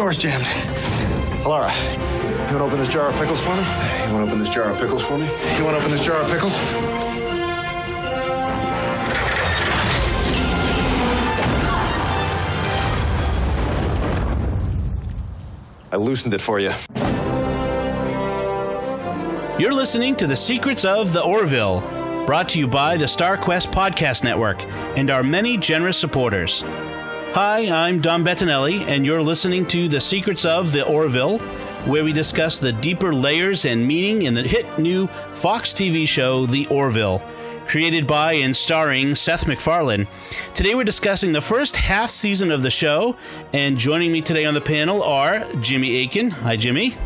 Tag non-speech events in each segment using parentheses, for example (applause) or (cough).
Door's jammed. Laura, you wanna open this jar of pickles for me? You wanna open this jar of pickles for me? You wanna open this jar of pickles? I loosened it for you. You're listening to The Secrets of the Orville, brought to you by the StarQuest Podcast Network and our many generous supporters. Hi, I'm Dom Bettinelli, and you're listening to The Secrets of the Orville, where we discuss the deeper layers and meaning in the hit new Fox TV show, The Orville. Created by and starring Seth MacFarlane. Today we're discussing the first half season of the show, and joining me today on the panel are Jimmy Akin. Hi, Jimmy.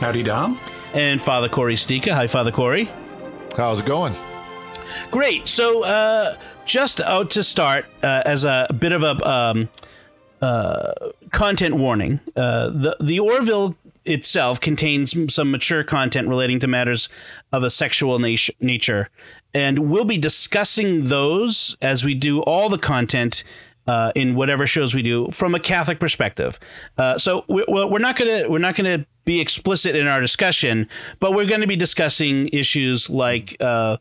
Howdy, Dom. And Father Cory Sticha. Hi, Father Cory. How's it going? Great. So, uh, just out to start, uh, as a bit of a um, uh, content warning, uh, the the Orville itself contains some mature content relating to matters of a sexual nat- nature, and we'll be discussing those as we do all the content. Uh, in whatever shows we do from a Catholic perspective, uh, so we're, we're not gonna we're not gonna be explicit in our discussion, but we're going to be discussing issues like uh,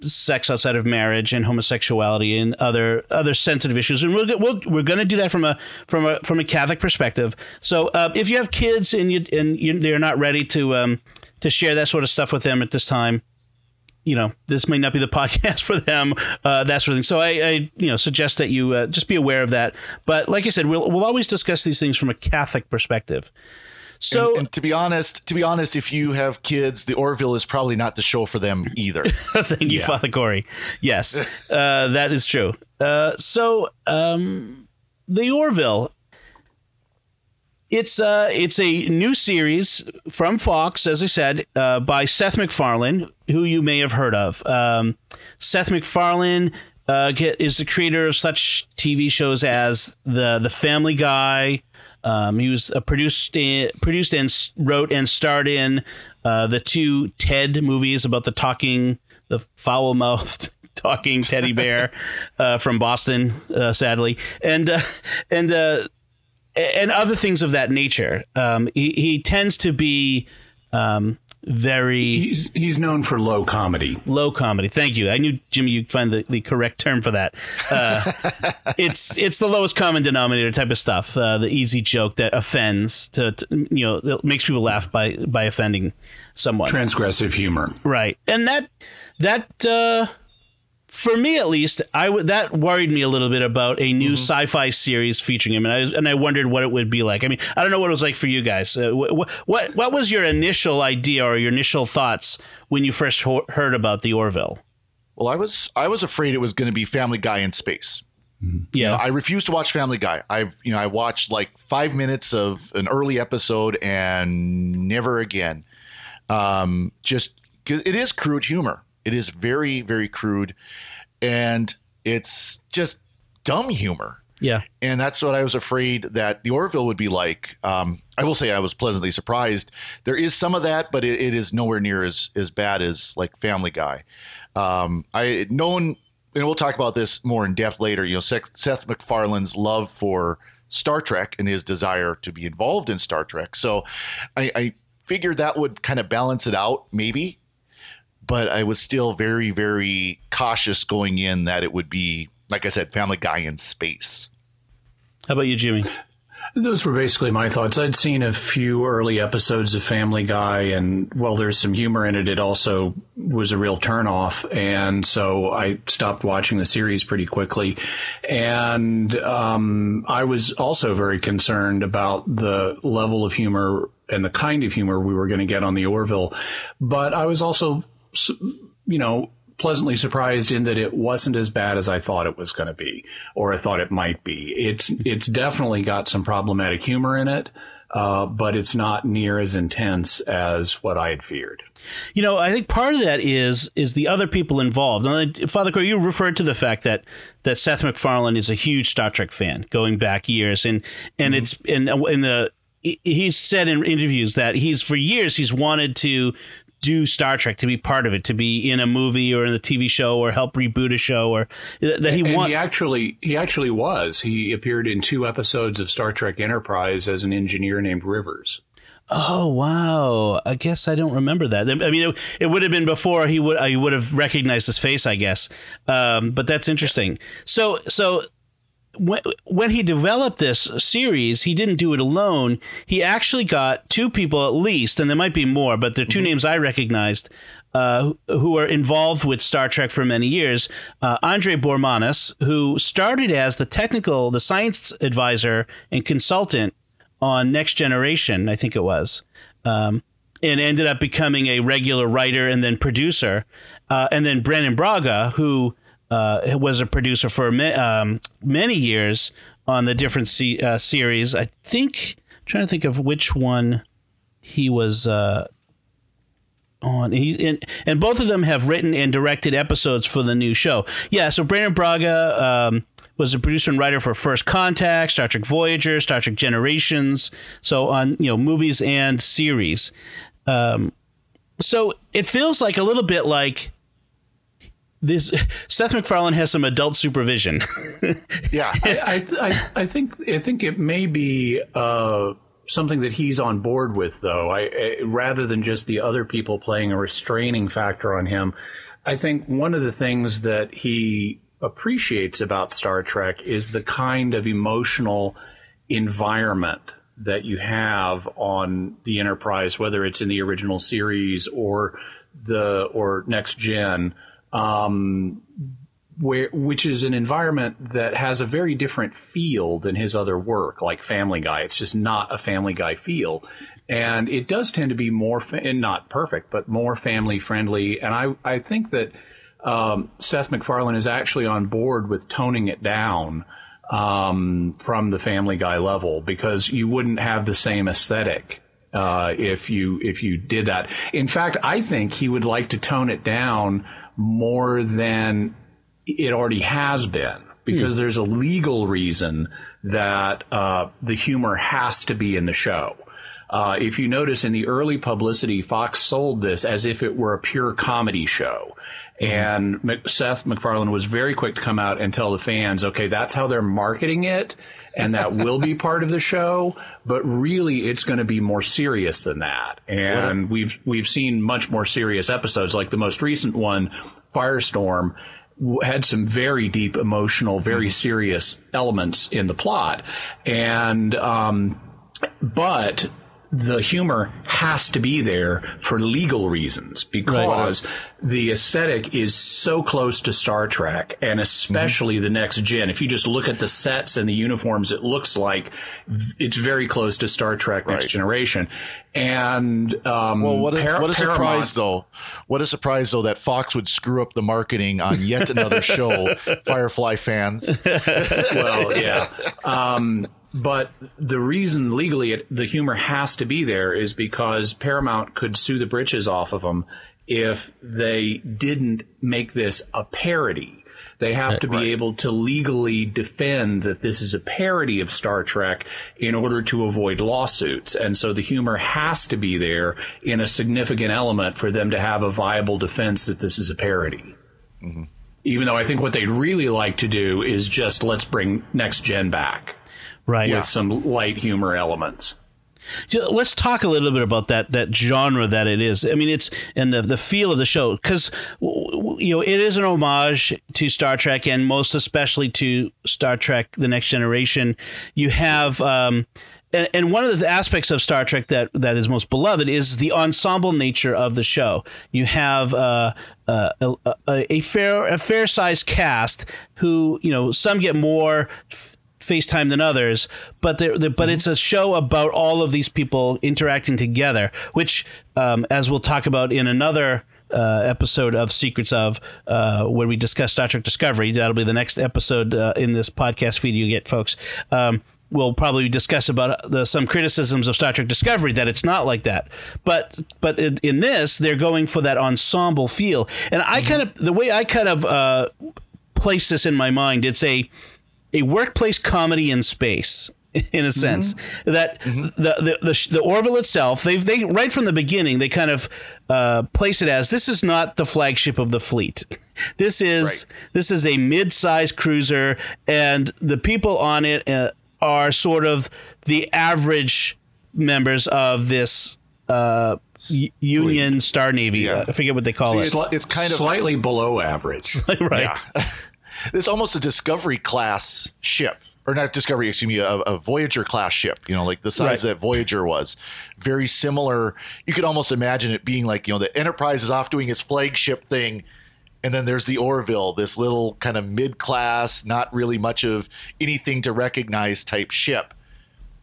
sex outside of marriage and homosexuality and other other sensitive issues. And we'll, we'll we're going to do that from a from a from a Catholic perspective. So uh, if you have kids and you and you, they're not ready to um to share that sort of stuff with them at this time you know this may not be the (laughs) podcast for them uh, that sort of thing. So I, I you know suggest that you uh, just be aware of that. But like I said we'll we'll always discuss these things from a Catholic perspective so, and, and, to be honest, to be honest, if you have kids, the Orville is probably not the show for them either. (laughs) Thank you, yeah. Father Cory. Yes, (laughs) uh, that is true. Uh, so, um, the Orville. It's uh, it's a new series from Fox, as I said, uh, by Seth MacFarlane, who you may have heard of. Um, Seth MacFarlane uh, get, is the creator of such TV shows as the the Family Guy, um, he was uh, produced in, produced and wrote and starred in uh, the two Ted movies about the talking, the foul mouthed (laughs) talking teddy bear (laughs) uh, from Boston, uh, sadly, and uh, and uh, and other things of that nature. Um, he, he tends to be. Um, very he's he's known for low comedy. Low comedy. Thank you. I knew jimmy you'd find the, the correct term for that. Uh, (laughs) it's it's the lowest common denominator type of stuff uh, the easy joke that offends to, to you know makes people laugh by by offending someone. Transgressive humor. Right. And that that uh, for me at least, I w- that worried me a little bit about a new mm-hmm. sci-fi series featuring him, and I and I wondered what it would be like. I mean, I don't know what it was like for you guys. Uh, wh- what what was your initial idea or your initial thoughts when you first ho- heard about the Orville? Well, I was I was afraid it was going to be Family Guy in space. Mm-hmm. Yeah, you know, I refused to watch Family Guy. I've you know I watched like five minutes of an early episode and never again. Um, just because it is crude humor it is very, very crude and it's just dumb humor. Yeah. And that's what I was afraid that the Orville would be like. Um, I will say I was pleasantly surprised. There is some of that, but it, it is nowhere near as, as bad as like Family Guy. Um, I known, and we'll talk about this more in depth later. You know, Seth, Seth MacFarlane's love for Star Trek and his desire to be involved in Star Trek. So I, I figured that would kind of balance it out, maybe but I was still very, very cautious going in that it would be, like I said, Family Guy in space. How about you, Jimmy? Those were basically my thoughts. I'd seen a few early episodes of Family Guy, and while there's some humor in it, it also was a real turnoff. And so I stopped watching the series pretty quickly. And um, I was also very concerned about the level of humor and the kind of humor we were going to get on the Orville. But I was also you know, pleasantly surprised in that it wasn't as bad as I thought it was going to be, or I thought it might be. It's it's definitely got some problematic humor in it, uh, but it's not near as intense as what I had feared. You know, I think part of that is is the other people involved. And Father Cory, you referred to the fact that that Seth MacFarlane is a huge Star Trek fan, going back years, and and mm-hmm. it's in in the he's said in interviews that he's for years he's wanted to do Star Trek, to be part of it, to be in a movie or in a TV show or help reboot a show or that he and want. he actually he actually was. He appeared in two episodes of Star Trek Enterprise as an engineer named Rivers. Oh wow! I guess I don't remember that. I mean, it, it would have been before he would I would have recognized his face, I guess. Um, but that's interesting. So so when, when he developed this series, he didn't do it alone. He actually got two people at least, and there might be more, but they're 2 names I recognized uh, who were involved with Star Trek for many years. Uh, Andre Bormanis, who started as the technical, the science advisor and consultant on Next Generation, I think it was. Um, and ended up becoming a regular writer and then producer. Uh, and then Brannon Braga, who uh, was a producer for um, many years on the different se- uh, series. I think, I'm trying to think of which one he was uh, on. He, and, and both of them have written and directed episodes for the new show. Yeah, so Brannon Braga. Um, was a producer and writer for First Contact, Star Trek Voyager, Star Trek Generations, so on you know movies and series. Um, so it feels like a little bit like this. Seth MacFarlane has some adult supervision. (laughs) Yeah. I, I, I, I think I think it may be uh, something that he's on board with, though. I, I rather than just the other people playing a restraining factor on him. I think one of the things that he appreciates about Star Trek is the kind of emotional environment that you have on the Enterprise, whether it's in the original series or the or next gen. Um, where which is an environment that has a very different feel than his other work, like Family Guy. It's just not a Family Guy feel, and it does tend to be more fa- and not perfect, but more family friendly. And I I think that um, Seth MacFarlane is actually on board with toning it down um, from the Family Guy level because you wouldn't have the same aesthetic uh, if you if you did that. In fact, I think he would like to tone it down more than it already has been because there's a legal reason that uh, the humor has to be in the show. Uh, if you notice in the early publicity, Fox sold this as if it were a pure comedy show. And Seth MacFarlane was very quick to come out and tell the fans, okay, that's how they're marketing it, and that will be part of the show. But really, it's going to be more serious than that. And we've we've seen much more serious episodes, like the most recent one, Firestorm had some very deep emotional, very serious elements in the plot, and um, but the humor has to be there for legal reasons because the aesthetic is so close to Star Trek and especially the next gen. If you just look at the sets and the uniforms, it looks like it's very close to Star Trek Next Right. Generation. And um, Well, what a, Par- what a surprise, though. What a surprise, though, that Fox would screw up the marketing on yet another show, (laughs) Firefly fans. well, yeah. Um, but the reason legally it, the humor has to be there is because Paramount could sue the britches off of them if they didn't make this a parody. They have eh, to be able to legally defend that this is a parody of Star Trek in order to avoid lawsuits. And so the humor has to be there in a significant element for them to have a viable defense that this is a parody mm-hmm. even though I think what they'd really like to do is just let's bring next gen back right. with some light humor elements. Let's talk a little bit about that that genre that it is. I mean, it's and the the feel of the show because you know it is an homage to Star Trek and most especially to Star Trek: The Next Generation. You have. Um, and, one of the aspects of Star Trek that, that is most beloved is the ensemble nature of the show. You have uh, uh, a, a, a fair a fair sized cast who you know some get more f- FaceTime than others, but they're, they're- but it's a show about all of these people interacting together, which, um, as we'll talk about in another uh, episode of Secrets of, uh, when we discuss Star Trek Discovery, that'll be the next episode uh, in this podcast feed you get, folks. Um, we'll probably discuss about the, some criticisms of Star Trek Discovery that it's not like that, but but in, in this they're going for that ensemble feel, and I kind of the way I kind of uh, place this in my mind, it's a a workplace comedy in space. in a sense that the, the the the Orville itself they've they right from the beginning they kind of uh, place it as this is not the flagship of the fleet. (laughs) This is this is a mid-sized cruiser, and the people on it uh, are sort of the average members of this uh, Union Star Navy. Yeah. I forget what they call See, it. it's- it's kind of- slightly below average. (laughs) right. Yeah. (laughs) it's almost a Discovery class ship, or not Discovery, excuse me, a, a Voyager class ship. You know, like the size Right. that Voyager was. Very similar. You could almost imagine it being like you know the Enterprise is off doing its flagship thing. And then there's the Orville, this little kind of mid class, not really much of anything to recognize type ship.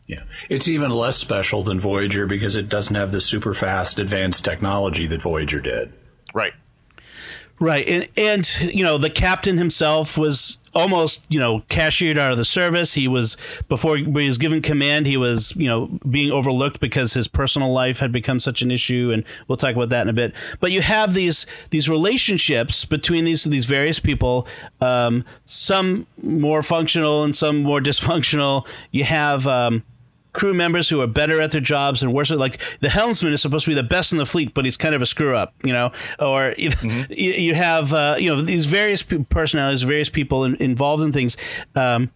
Yeah, it's even less special than Voyager because it doesn't have the super fast advanced technology that Voyager did. Right. Right, and and you know the captain himself was almost you know cashiered out of the service. He was before he was given command. He was you know being overlooked because his personal life had become such an issue, and we'll talk about that in a bit. But you have these these relationships between these these various people, um, some more functional and some more (laughs) dysfunctional. You have. Um, crew members who are better at their jobs and worse. Like the helmsman is supposed to be the best in the fleet, but he's kind of a screw up, you know. Or (laughs) you, know, you, you have uh, you know these various pe- personalities, various people in, involved in things. Um,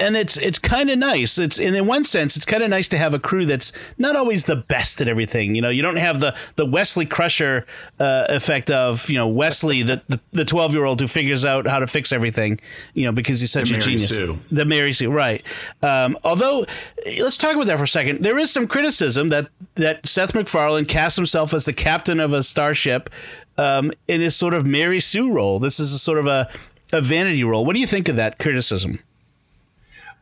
and it's it's kind of nice. It's and in one sense, it's kind of nice to have a crew that's not always the best at everything. You know, you don't have the the Wesley Crusher uh, effect of you know Wesley, the the twelve year old who figures out how to fix everything. You know, because he's such The a Mary genius. Sue. The Mary Sue, right? Um, although, let's talk about that for a second. There is some criticism that that Seth MacFarlane casts himself as the captain of a starship um, in his sort of Mary Sue role. This is a sort of a a vanity role. What do you think of that criticism?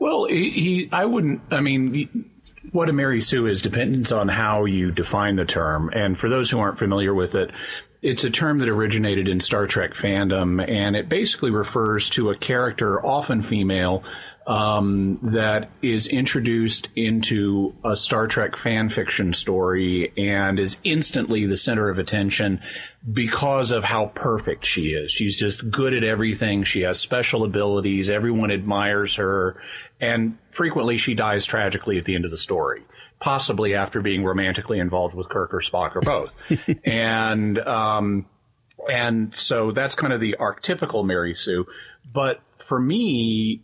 Well, he, he I wouldn't. I mean, what a Mary Sue is depends on how you define the term. And for those who aren't familiar with it, it's a term that originated in Star Trek fandom, and it basically refers to a character, often female, um, that is introduced into a Star Trek fan fiction story and is instantly the center of attention because of how perfect she is. She's just good at everything. She has special abilities. Everyone admires her. And frequently she dies tragically at the end of the story, possibly after being romantically involved with Kirk or Spock or both. (laughs) and, um, and so that's kind of the archetypical Mary Sue. But for me,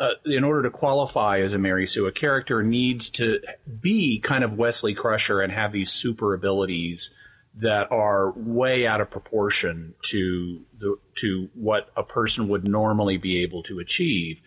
uh, in order to qualify as a Mary Sue, a character needs to be kind of Wesley Crusher and have these super abilities that are way out of proportion to the to what a person would normally be able to achieve,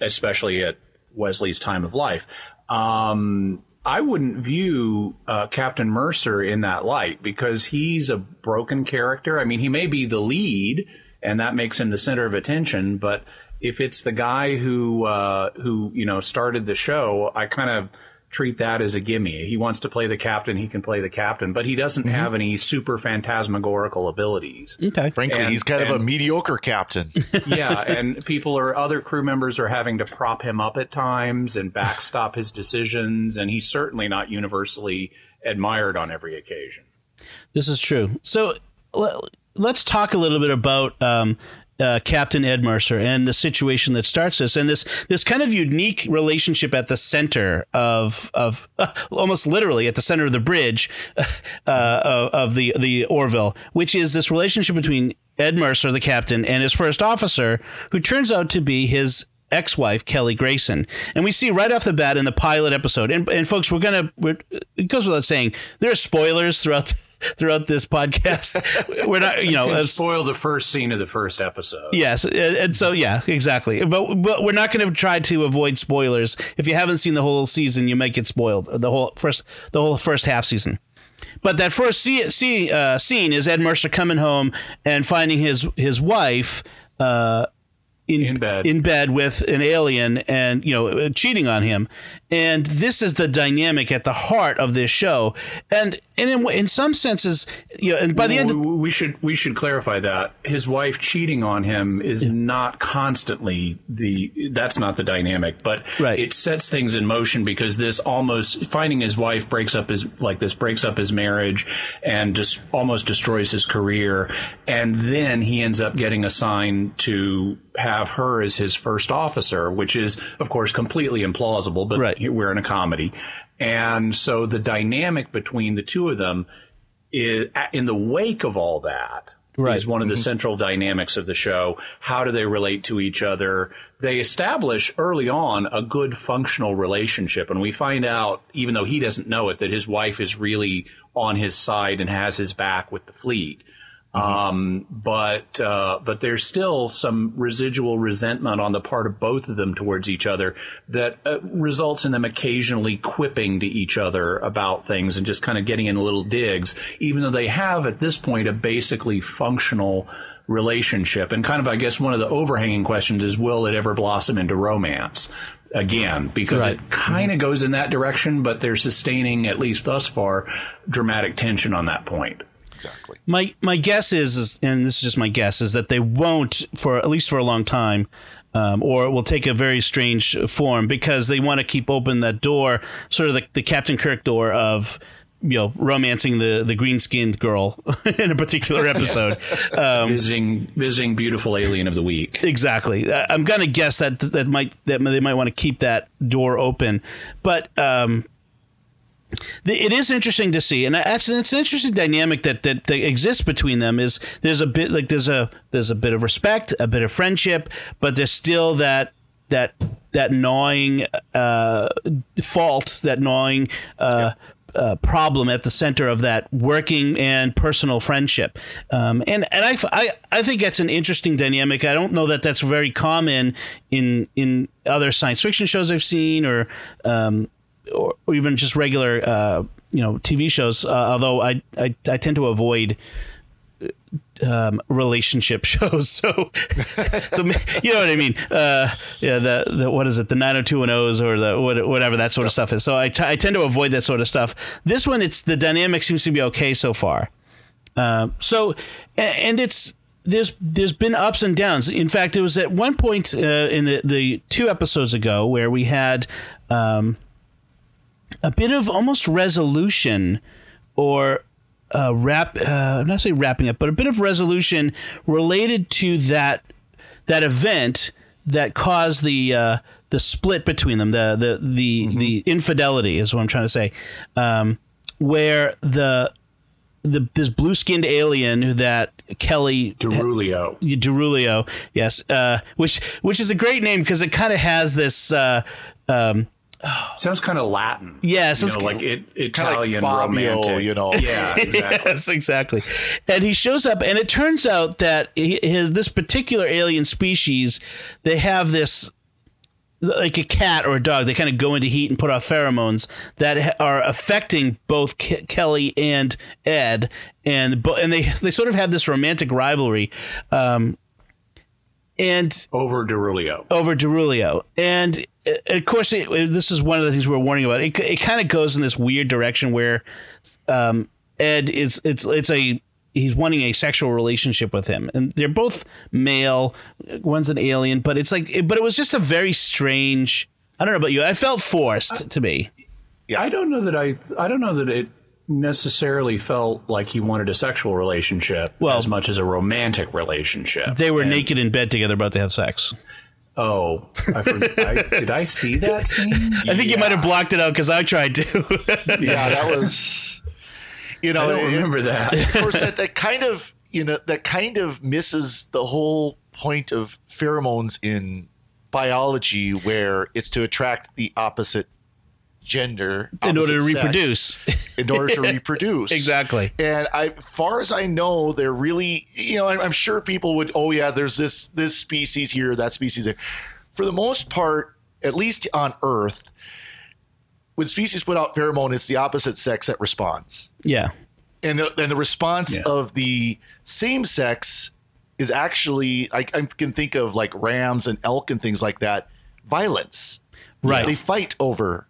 especially at Wesley's time of life. Um, I wouldn't view uh, Captain Mercer in that light because he's a broken character. I mean, he may be the lead, and that makes him the center of attention. But if it's the guy who uh, who you know started the show, I kind of treat that as a gimme. He wants to play the captain, he can play the captain, but he doesn't have any super phantasmagorical abilities. Okay. Frankly, And- he's kind of a mediocre captain. (laughs) yeah, and people or other crew members are having to prop him up at times and backstop his decisions, and he's certainly not universally admired on every occasion. This is true. So l- let's talk a little bit about um, uh, Captain Ed Mercer and the situation that starts this, and this this kind of unique relationship at the center of of (laughs) almost literally at the center of the bridge (laughs) uh, of, the the Orville, which is this relationship between Ed Mercer, the captain, and his first officer, who turns out to be his ex-wife Kelly Grayson, and we see right off the bat in the pilot episode. And, and folks, we're gonna we're, it goes without saying there are spoilers throughout throughout this podcast. (laughs) we're not, you know, spoil the first scene of the first episode. Yes, and, and so yeah, exactly. But but we're not going to try to avoid spoilers. If you haven't seen the whole season, you might get spoiled. The whole first the whole first half season. But that first see, see, uh, scene is Ed Mercer coming home and finding his his wife uh, in, In bed. in bed with an alien and you know uh, cheating on him. And this is the dynamic at the heart of this show. And and in, in some senses, you know, and by the end, of, we should we should clarify that his wife cheating on him is not constantly the that's not the dynamic, but Right. it sets things in motion because this almost finding his wife breaks up his like this breaks up his marriage and just almost destroys his career, and then he ends up getting assigned to have her as his first officer, which is, of course, completely implausible, but Right. we're in a comedy. And so the dynamic between the two of them is, in the wake of all that, Right. is one of the mm-hmm. central dynamics of the show. How do they relate to each other? They establish early on a good functional relationship, and we find out, even though he doesn't know it, that his wife is really on his side and has his back with the fleet. Um, but uh, but there's still some residual resentment on the part of both of them towards each other that uh, results in them occasionally quipping to each other about things and just kind of getting in little digs, even though they have at this point a basically functional relationship. And kind of, I guess, one of the overhanging questions is, will it ever blossom into romance? Again, because Right. it kind of goes in that direction, but they're sustaining, at least thus far, dramatic tension on that point. Exactly. My my guess is, is, and this is just my guess, is that they won't for at least for a long time, um, or it will take a very strange form because they want to keep open that door, sort of the, the Captain Kirk door of you know romancing the the green skinned girl (laughs) in a particular (laughs) episode. um, visiting visiting beautiful alien of the week. exactly. I- I'm gonna guess that that might that they might want to keep that door open, but. Um, the- it is interesting to see, and that's it's an interesting dynamic that, that that exists between them. Is there's a bit like there's a there's a bit of respect, a bit of friendship, but there's still that that that gnawing uh, fault, that gnawing. Uh, uh, problem at the center of that working and personal friendship, um, and and I, I I think that's an interesting dynamic. I don't know that that's very common in in other science fiction shows I've seen, or um, or, or even just regular uh, you know TV shows. Uh, although I, I I tend to avoid um, relationship (laughs) shows. So (laughs) so (laughs) you know what I mean? Uh, yeah, the, the what is it? The 90210s or the what, whatever that sort of stuff is. So I, t- I tend to avoid that sort of stuff. This one, it's the dynamic seems to be okay so far. Uh, so and it's there's there's been ups and downs. In fact, it was at one point uh, in the, the two episodes ago where we had um, a bit of almost resolution or uh, wrap. Uh, I'm not saying wrapping up, but a bit of resolution related to that that event that caused the uh, the split between them. The the the the infidelity is what I'm trying to say. Um, where the the this blue skinned alien that Kelly Darulio. Darulio, yes, uh, which which is a great name because it kind of has this. Uh, um, Sounds kind of Latin. Yeah, it you sounds know, like it, Kinda like Italian Fabio, romantic. you know. Yeah, (laughs) exactly. yes, exactly. And he shows up, and it turns out that his this particular alien species, they have this like a cat or a dog. They kind of go into heat and put off pheromones that are affecting both Ke- Kelly and Ed, and bo- and they they sort of have this romantic rivalry. Um, and Over Darulio. over Darulio. And uh, of course, it, this is one of the things we're warning about. It, it kind of goes in this weird direction where um, Ed is it's it's a he's wanting a sexual relationship with him, and they're both male. One's an alien, but it's like, but it was just a very strange. I don't know about you. I felt forced to me. Yeah, I don't know that I. I don't know that it necessarily felt like he wanted a sexual relationship Well- as much as a romantic relationship. They were And- naked in bed together, about to have sex. Oh, I forgot, I, did I see that scene? I think you might have blocked it out because I tried to. (laughs) Yeah, that was. You know, I don't it- remember that. of course that, that kind of you know that kind of misses the whole point of pheromones in biology where it's to attract the opposite gender in order to reproduce. in order to (laughs) reproduce Exactly. and I, far as I know, they're really, you know, I'm, I'm sure people would, oh yeah, there's this this species here, that species there. For the most part, at least on Earth, when species put out pheromone, it's the opposite sex that responds, Yeah. and the, and the response Yeah. of the same sex is actually, I, I can think of like rams and elk and things like that, violence. Right. They fight over.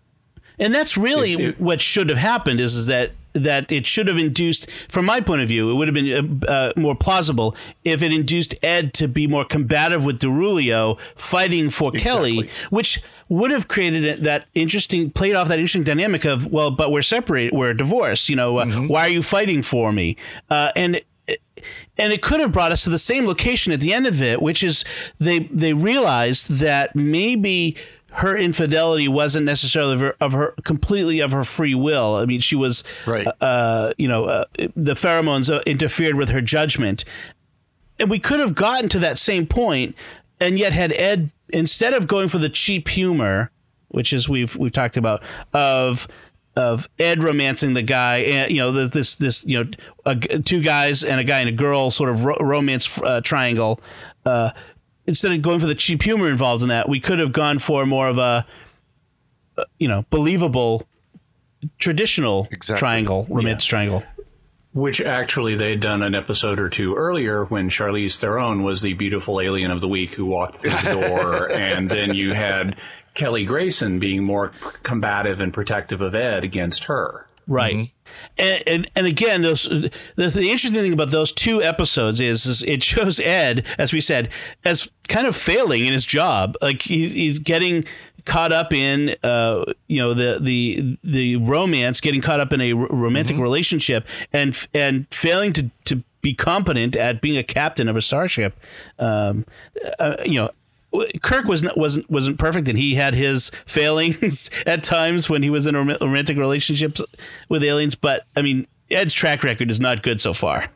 And that's really It- it- what should have happened is, is that that it should have induced, from my point of view, it would have been uh, uh, more plausible if it induced Ed to be more combative with Darulio fighting for Kelly, which would have created that interesting, played off that interesting dynamic of, well, but we're separated, we're divorced, you know, uh, why are you fighting for me? Uh, and and it could have brought us to the same location at the end of it, which is they they realized that maybe her infidelity wasn't necessarily of her, of her completely of her free will. I mean, she was Right. Uh, you know, uh, the pheromones uh, interfered with her judgment, and we could have gotten to that same point, and yet had Ed instead of going for the cheap humor, which is we've we've talked about of of Ed romancing the guy, and you know this this you know a, two guys and a guy and a girl sort of ro- romance uh, triangle. Uh, instead of going for the cheap humor involved in that, we could have gone for more of a uh, you know believable traditional Exactly. triangle romance triangle. Which actually they had done an episode or two earlier when Charlize Theron was the beautiful alien of the week who walked through the door, (laughs) and then you had Kelly Grayson being more combative and protective of Ed against her. Right. And, and and again, those the, the interesting thing about those two episodes is, is it shows Ed, as we said, as kind of failing in his job. Like he, he's getting caught up in, uh, you know, the the the romance, getting caught up in a r- romantic relationship, and and failing to to be competent at being a captain of a starship. Um, uh, you know. Kirk was not, wasn't wasn't perfect, and he had his (laughs) failings at times when he was in romantic relationships with aliens. But I mean, Ed's track record is not good so far.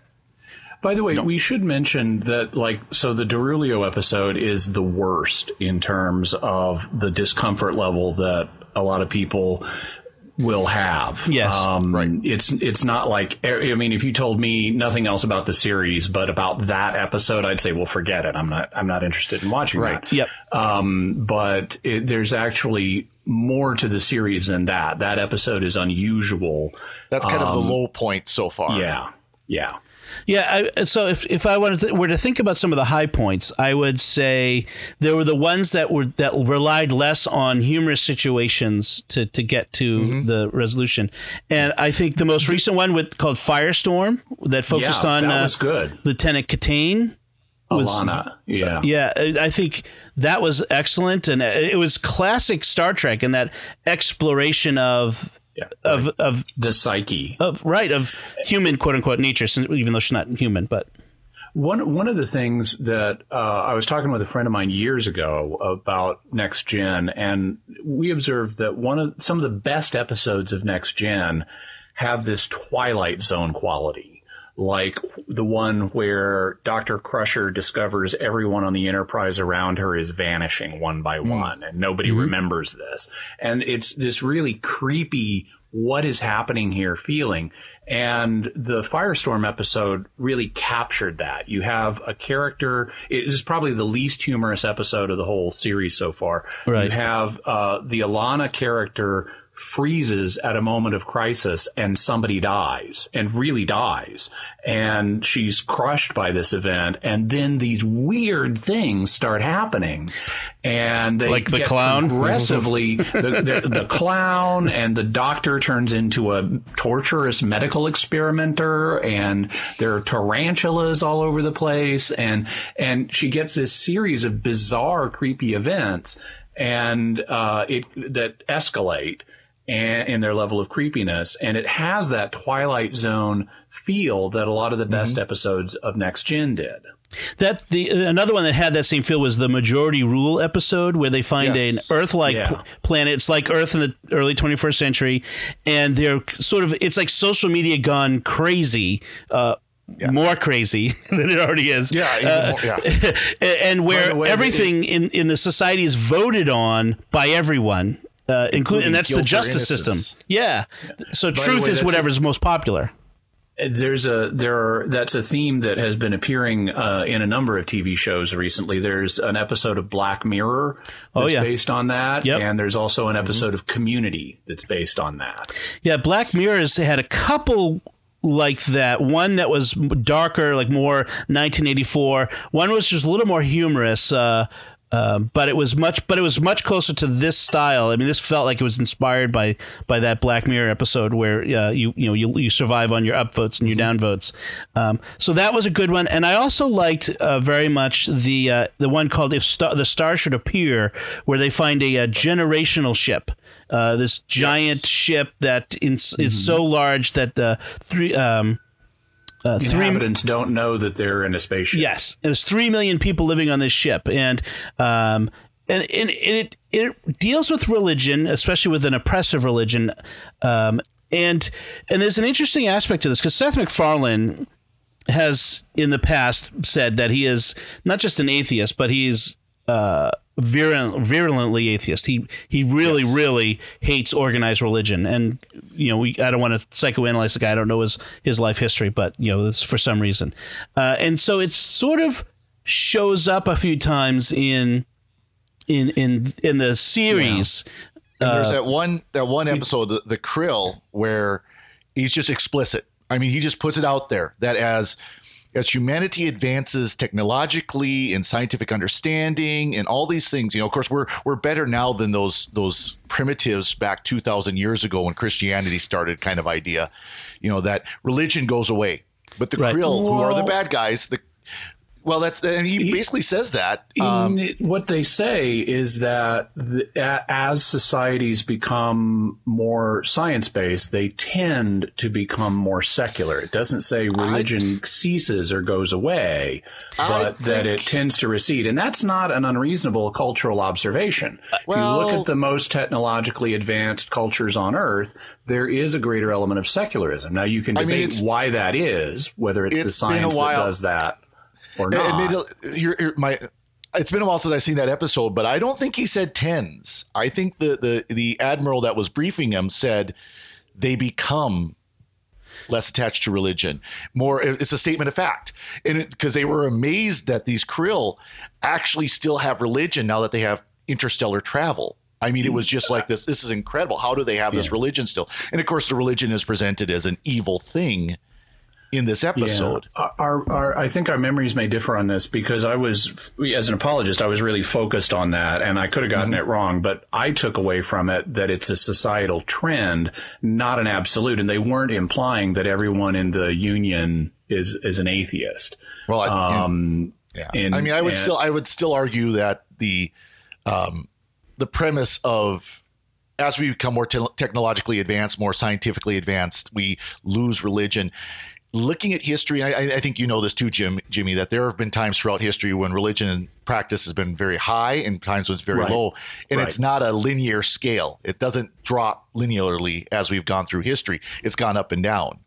By the way, we should mention that, like, so the Darulio episode is the worst in terms of the discomfort level that a lot of people will have. Yes. um, Right. It's it's not like I mean, if you told me nothing else about the series, but about that episode, I'd say, well, forget it. I'm not I'm not interested in watching Right. that. Yep. Um, but it, there's actually more to the series than that. That episode is unusual. That's kind of the low point so far. Yeah. Yeah. Yeah. I, so if, if I wanted to, were to think about some of the high points, I would say there were the ones that were that relied less on humorous situations to, to get to the resolution, and I think the most recent one with called Firestorm that focused Yeah, on that uh, was good. Lieutenant Kitan. was- Alara. Yeah. Yeah, I I think that was excellent, and it was classic Star Trek in that exploration of Yeah. of of The psyche. of right of human quote unquote nature, even though she's not human. But One one of the things that uh, I was talking with a friend of mine years ago about Next Gen, and we observed that one of some of the best episodes of Next Gen have this Twilight Zone quality, like the one where Doctor Crusher discovers everyone on the Enterprise around her is vanishing one by one, and nobody remembers this, and it's this really creepy what is happening here feeling. And the Firestorm episode really captured that. You have a character, it is probably the least humorous episode of the whole series so far. Right. You have uh, the Alara character freezes at a moment of crisis and somebody dies and really dies. And she's crushed by this event. And then these weird things start happening. And they Like the get clown? progressively (laughs) the, the, the clown and the doctor turns into a torturous medical experimenter. And there are tarantulas all over the place. And and she gets this series of bizarre creepy events. And uh, it that escalate and in their level of creepiness and it has that twilight zone feel that a lot of the best episodes of next gen did that the another one that had that same feel was the Majority Rule episode, where they find Yes. an Earth-like Yeah. pl- planet. It's like Earth in the early 21st century, and they're sort of it's like social media gone crazy. Uh, More crazy (laughs) than it already is. Yeah, Uh, more- yeah. (laughs) and where the way, everything in, in the society is voted on by everyone, uh, including, and that's the justice system. innocence. Yeah. So the truth way, is whatever's most popular. there's a there are that's a theme that has been appearing uh, in a number of TV shows recently. There's an episode of Black Mirror that's Oh, yeah. based on that, Yep. and there's also an episode of Community that's based on that. Yeah, Black Mirror has had a couple like that. One that was darker, like more 1984. One was just a little more humorous. Uh, uh, but it was much, but it was much closer to this style. I mean, this felt like it was inspired by by that Black Mirror episode where uh, you you know you, you survive on your upvotes and your downvotes. Um, so that was a good one, and I also liked uh, very much the uh, the one called "If Star, the Star Should Appear," where they find a, uh generational ship. Uh, this giant ship that in, is so large that the three um, uh, three Inhabitants don't know that they're in a spaceship. Yes, there's three million people living on this ship, and um, and, and it it deals with religion, especially with an oppressive religion, um, and and there's an interesting aspect to this because Seth MacFarlane has in the past said that he is not just an atheist, but he's uh, virulent, virulently atheist. He he really Yes. really hates organized religion, and you know we I don't want to psychoanalyze the guy. I don't know his his life history, but you know it's for some reason, uh, and so it sort of shows up a few times in in in in the series. And there's that one that one episode, the, the Krill, where he's just explicit. I mean, he just puts it out there that as as humanity advances technologically and scientific understanding and all these things, you know, of course, we're we're better now than those those primitives back two thousand years ago when Christianity started, kind of idea, you know, that religion goes away, but the Right. Krill, who are the bad guys, the well, that's and he, basically says that. Um, what they say is that the, as societies become more science based, they tend to become more secular. It doesn't say religion ceases or goes away, but that it tends to recede. And that's not an unreasonable cultural observation. if you look at the most technologically advanced cultures on Earth, there is a greater element of secularism. Now, you can I mean, debate why that is, whether it's, the It's a science that does that or not. Admittedly, here- here- my it's been a while since I've seen that episode, but I don't think he said tens. I think the the the admiral that was briefing him said they become less attached to religion. More, it's a statement of fact, and because they were amazed that these krill actually still have religion now that they have interstellar travel. I mean, it was just like this. This is incredible. How do they have this religion still? And of course, the religion is presented as an evil thing in this episode. Yeah. Our, our, I think our memories may differ on this because I was, as an apologist, I was really focused on that and I could have gotten it wrong, but I took away from it that it's a societal trend, not an absolute. And they weren't implying that everyone in the union is, is an atheist. Well, I, Um, Yeah, And- I mean, I would and- still, I would still argue that the, um, the premise of as we become more te- technologically advanced, more scientifically advanced, we lose religion. Looking at history, I, I- I think you know this too, Jim, Jimmy, that there have been times throughout history when religion and practice has been very high, and times when it's very Right. low, and Right. it's not a linear scale. It doesn't drop linearly as we've gone through history. It's gone up and down.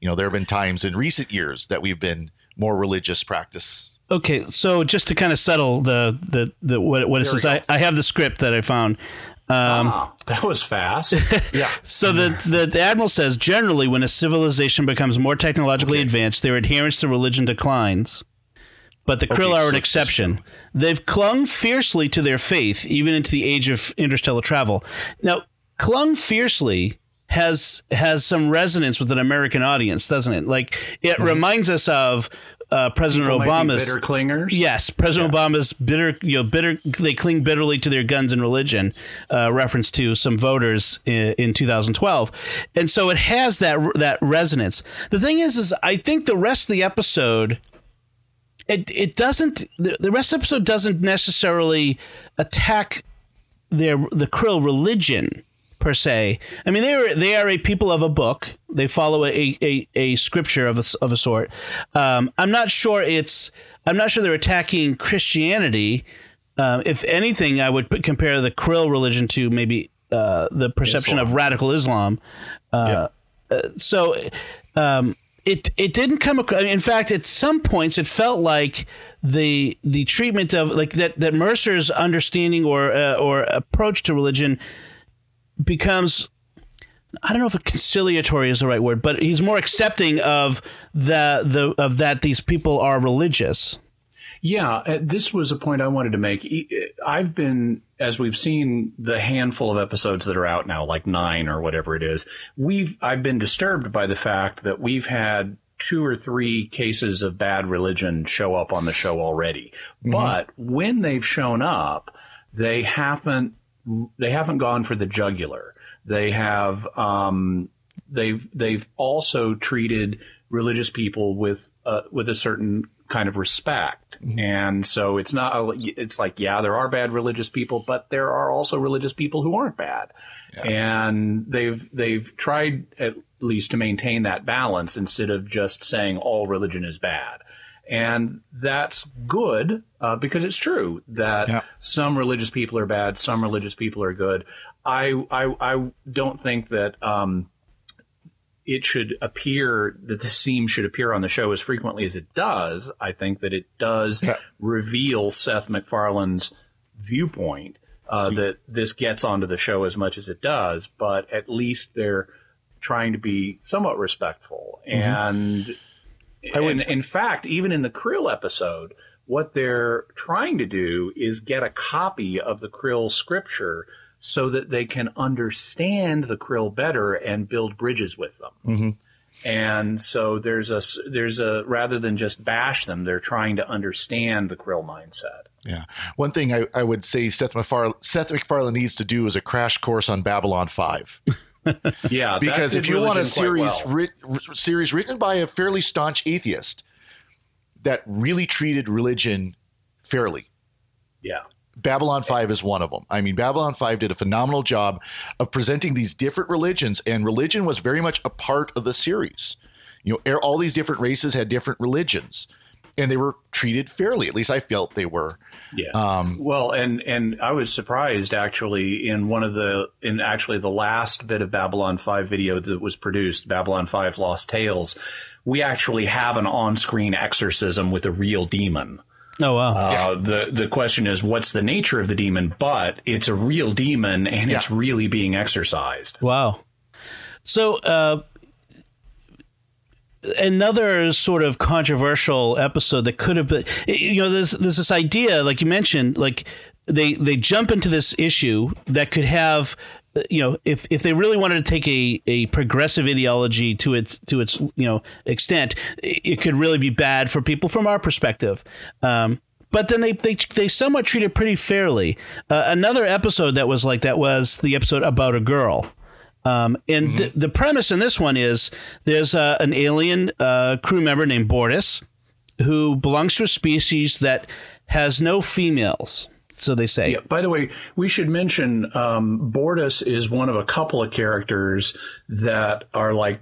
You know, there have been times in recent years that we've been more religious practice Okay, so just to kind of settle the the, the what what it There says, I, I have the script that I found. Ah, that was fast. (laughs) Yeah. So the, the the admiral says generally when a civilization becomes more technologically advanced, their adherence to religion declines. But the Krill Okay, are so an it's exception. They've clung fiercely to their faith even into the age of interstellar travel. Now, clung fiercely has has some resonance with an American audience, doesn't it? Like it reminds us of uh, President People Obama's bitter clingers. Yes, President Obama's bitter, you know, bitter. They cling bitterly to their guns and religion. Uh, reference to some voters in, in 2012, and so it has that that resonance. The thing is, is I think the rest of the episode, it it doesn't. The, the rest of the episode doesn't necessarily attack their the Krill religion per se. I mean, they are they are a people of a book. They follow a a, a scripture of a, of a sort. Um, I'm not sure it's. I'm not sure they're attacking Christianity. Um, if anything, I would compare the Krill religion to maybe uh, the perception of radical Islam. Uh, uh, so. Um, it it didn't come across. In fact, at some points, it felt like the the treatment of like that that Mercer's understanding or uh, or approach to religion becomes I don't know if a conciliatory is the right word, but he's more accepting of the the of that these people are religious. Yeah, uh, this was a point I wanted to make. I've been, as we've seen the handful of episodes that are out now, like nine or whatever it is, we've I've been disturbed by the fact that we've had two or three cases of bad religion show up on the show already. But when they've shown up, they haven't they haven't gone for the jugular. They have um, they've they've also treated religious people with uh, with a certain kind of respect. And so it's not, it's like, yeah, there are bad religious people, but there are also religious people who aren't bad. And they've, they've tried at least to maintain that balance instead of just saying all religion is bad. And that's good uh, because it's true that Yeah. some religious people are bad, some religious people are good. I, I, I don't think that um, it should appear that the theme should appear on the show as frequently as it does. I think that it does Yeah. reveal Seth MacFarlane's viewpoint uh, that this gets onto the show as much as it does, but at least they're trying to be somewhat respectful. And, and in fact, even in the Krill episode, what they're trying to do is get a copy of the Krill scripture so that they can understand the Krill better and build bridges with them. Mm-hmm. And so there's a there's a rather than just bash them, they're trying to understand the Krill mindset. Yeah. One thing I, I would say Seth MacFarlane, Seth MacFarlane needs to do is a crash course on Babylon 5. (laughs) (laughs) Yeah, Because if you want a series well. writ, series written by a fairly staunch atheist that really treated religion fairly, yeah, Babylon 5 is one of them. I mean, Babylon 5 did a phenomenal job of presenting these different religions, and religion was very much a part of the series. You know, all these different races had different religions, and they were treated fairly. At least I felt they were. yeah. Um, well, and and I was surprised actually in one of the in actually the last bit of Babylon Five video that was produced, Babylon Five Lost Tales. We actually have an on-screen exorcism with a real demon. Oh wow. Uh, the the question is, what's the nature of the demon? But it's a real demon, and it's really being exorcised. Wow. So, uh, another sort of controversial episode that could have been, you know, there's there's this idea, like you mentioned, like they they jump into this issue that could have. You know, if, if they really wanted to take a, a progressive ideology to its to its you know extent, it could really be bad for people from our perspective. Um, but then they, they they somewhat treat it pretty fairly. Uh, another episode that was like that was the episode about a girl. Um, and th- the premise in this one is there's uh, an alien uh, crew member named Bortus who belongs to a species that has no females. So they say. Yeah, by the way, we should mention um, Bortus is one of a couple of characters that are like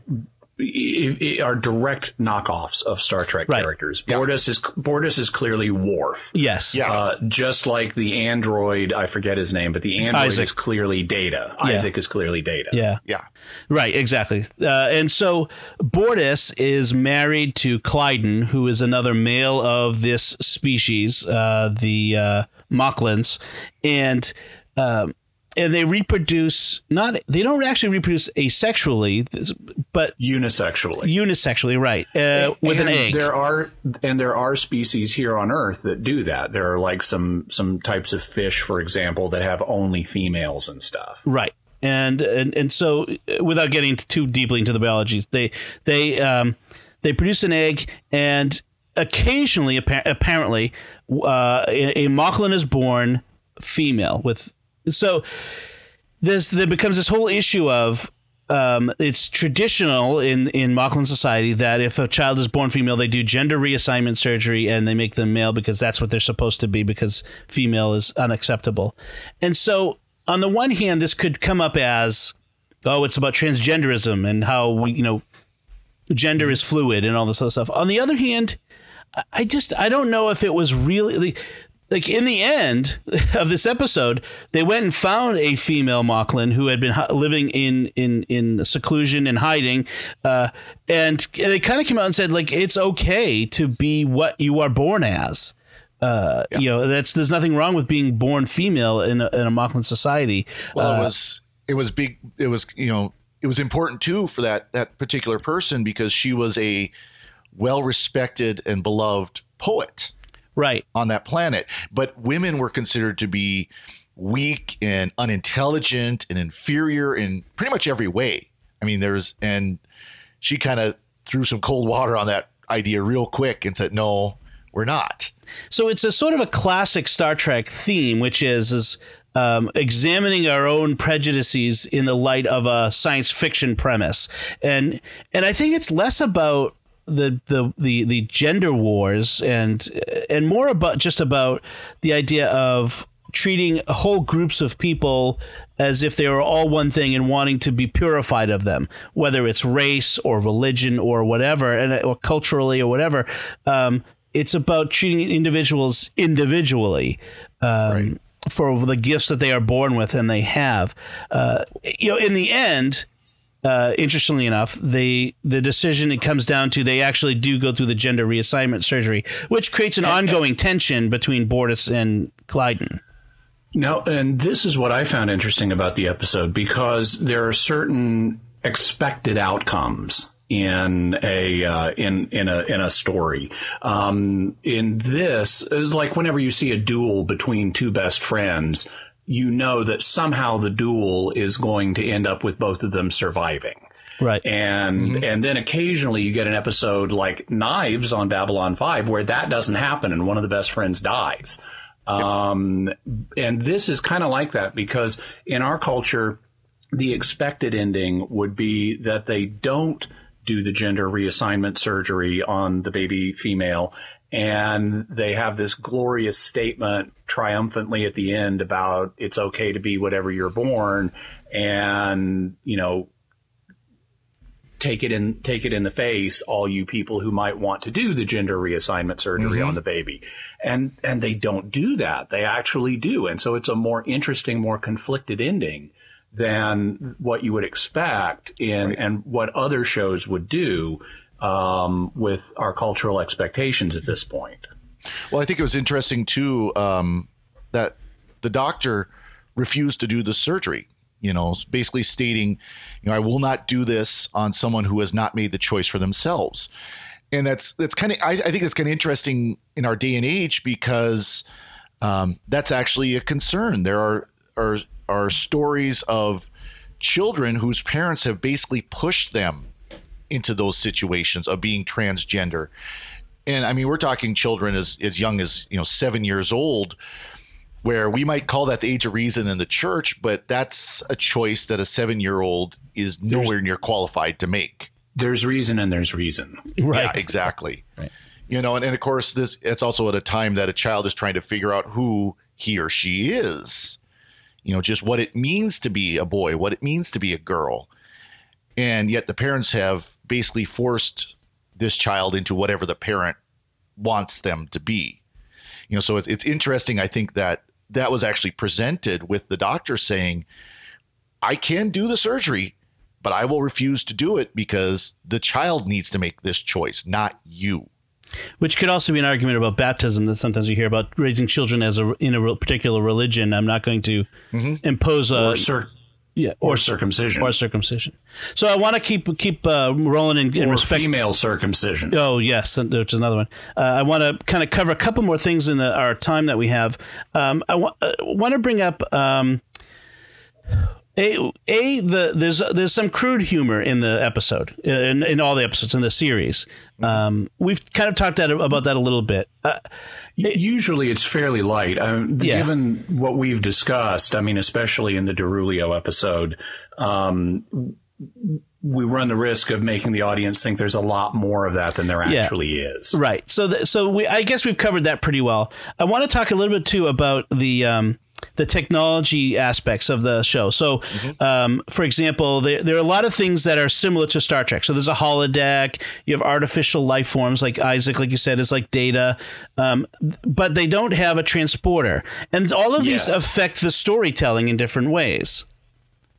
are direct knockoffs of Star Trek Right. characters. Bortus is Bortus is clearly Worf. Yes. Yeah. Uh, just like the android, I forget his name, but the android Isaac. is clearly Data. Isaac is clearly Data. Yeah. Yeah. Right, exactly. Uh, and so Bortus is married to Klyden, who is another male of this species, uh, the uh, Moclans, and um, and they reproduce not they don't actually reproduce asexually, but Unisexually. unisexually, right? Uh, with an egg. There are and there are species here on Earth that do that. There are like some some types of fish, for example, that have only females and stuff. Right. And, and and so uh, without getting too deeply into the biology, they they um, they produce an egg, and occasionally, appa- apparently, uh, a, a Moclan is born female. With so this there becomes this whole issue of um, it's traditional in in Moclan society that if a child is born female, they do gender reassignment surgery and they make them male because that's what they're supposed to be because female is unacceptable. And so, on the one hand, this could come up as oh, it's about transgenderism and how we you know gender is fluid and all this other stuff. On the other hand, I- just I don't know if it was really like in the end (laughs) of this episode, they went and found a female Moclan who had been living in in in seclusion and hiding, uh, and they kind of came out and said like it's okay to be what you are born as. Uh, You know, that's there's nothing wrong with being born female in a, in a Moclan society. Well, Uh, it was it was big. It was you know it was important too for that that particular person because she was a well respected and beloved poet right. on that planet. But women were considered to be weak and unintelligent and inferior in pretty much every way. I mean, there's and she kind of threw some cold water on that idea real quick and said, "No, we're not." So it's a sort of a classic Star Trek theme, which is is um, examining our own prejudices in the light of a science fiction premise, and and I think it's less about the, the the the gender wars and and more about just about the idea of treating whole groups of people as if they are all one thing and wanting to be purified of them, whether it's race or religion or whatever, and or culturally or whatever. Um, it's about treating individuals individually. Um, right. For the gifts that they are born with and they have, uh, you know, in the end, uh, interestingly enough, the the decision it comes down to they actually do go through the gender reassignment surgery, which creates an ongoing tension between Bortus and Klyden. Now, and this is what I found interesting about the episode because there are certain expected outcomes in a uh, in in a in a story. Um, in this is like whenever you see a duel between two best friends, you know that somehow the duel is going to end up with both of them surviving. Right. And mm-hmm. and then occasionally you get an episode like Knives on Babylon 5 where that doesn't happen and one of the best friends dies. Um, and this is kind of like that because in our culture, the expected ending would be that they don't do the gender reassignment surgery on the baby female. And they have this glorious statement triumphantly at the end about it's okay to be whatever you're born. And, you know, take it in take it in the face all you people who might want to do the gender reassignment surgery mm-hmm. on the baby and and they don't do that they actually do and so it's a more interesting more conflicted ending than what you would expect in right. and what other shows would do um, with our cultural expectations at this point well i think it was interesting too um, that the doctor refused to do the surgery you know, basically stating, you know, I will not do this on someone who has not made the choice for themselves. And that's that's kind of I, I, think that's kind of interesting in our day and age because um, that's actually a concern. There are are are stories of children whose parents have basically pushed them into those situations of being transgender. And I mean, we're talking children as as young as you know seven years old where we might call that the age of reason in the church, but that's a choice that a seven year old is nowhere there's, near qualified to make. There's reason and there's reason. Right. Yeah, exactly. Right. You know, and, and of course, this it's also at a time that a child is trying to figure out who he or she is. You know, just what it means to be a boy, what it means to be a girl. And yet the parents have basically forced this child into whatever the parent wants them to be. You know, so it's, it's interesting, I think, that that was actually presented with the doctor saying, I can do the surgery, but I will refuse to do it because the child needs to make this choice, not you. Which could also be an argument about baptism that sometimes you hear about raising children as a in a particular religion. I'm not going to mm-hmm. impose a or, cir- yeah, or, or, circumcision or circumcision. So I want to keep keep uh, rolling in, in or respect. Female circumcision. Oh yes, which is another one. Uh, I want to kind of cover a couple more things in the, our time that we have. Um, I uh, want to bring up. Um, a, a the there's there's some crude humor in the episode in, in all the episodes in the series. Um, we've kind of talked that, about that a little bit. Uh, Usually, it's fairly light. Um, yeah. Given what we've discussed, I mean, especially in the Darulio episode, um, we run the risk of making the audience think there's a lot more of that than there yeah. actually is. Right. So, th- so we, I guess we've covered that pretty well. I want to talk a little bit too about the um, the technology aspects of the show. So, mm-hmm. um, for example, there, there, are a lot of things that are similar to Star Trek. So there's a holodeck. You have artificial life forms like Isaac, like you said, is like Data, um, but they don't have a transporter, and all of yes. these affect the storytelling in different ways.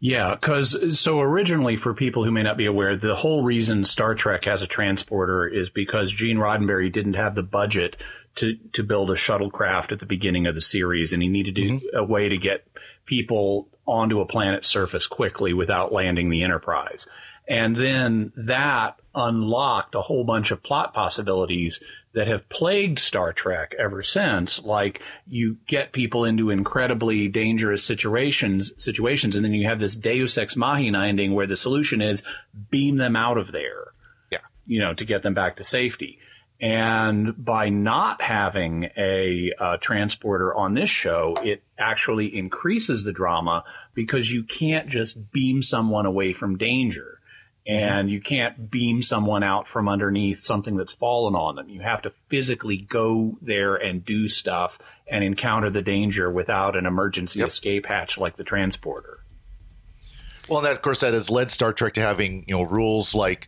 Yeah, because so originally, for people who may not be aware, the whole reason Star Trek has a transporter is because Gene Roddenberry didn't have the budget to to build a shuttlecraft at the beginning of the series, and he needed mm-hmm. a way to get people onto a planet's surface quickly without landing the Enterprise. And then that unlocked a whole bunch of plot possibilities that have plagued Star Trek ever since. Like you get people into incredibly dangerous situations, situations, and then you have this Deus ex machina ending where the solution is beam them out of there. Yeah. You know, to get them back to safety. And by not having a uh, transporter on this show, it actually increases the drama because you can't just beam someone away from danger. and you can't beam someone out from underneath something that's fallen on them. You have to physically go there and do stuff and encounter the danger without an emergency Yep. escape hatch like the transporter. Well, and that, of course, that has led Star Trek to having you know rules like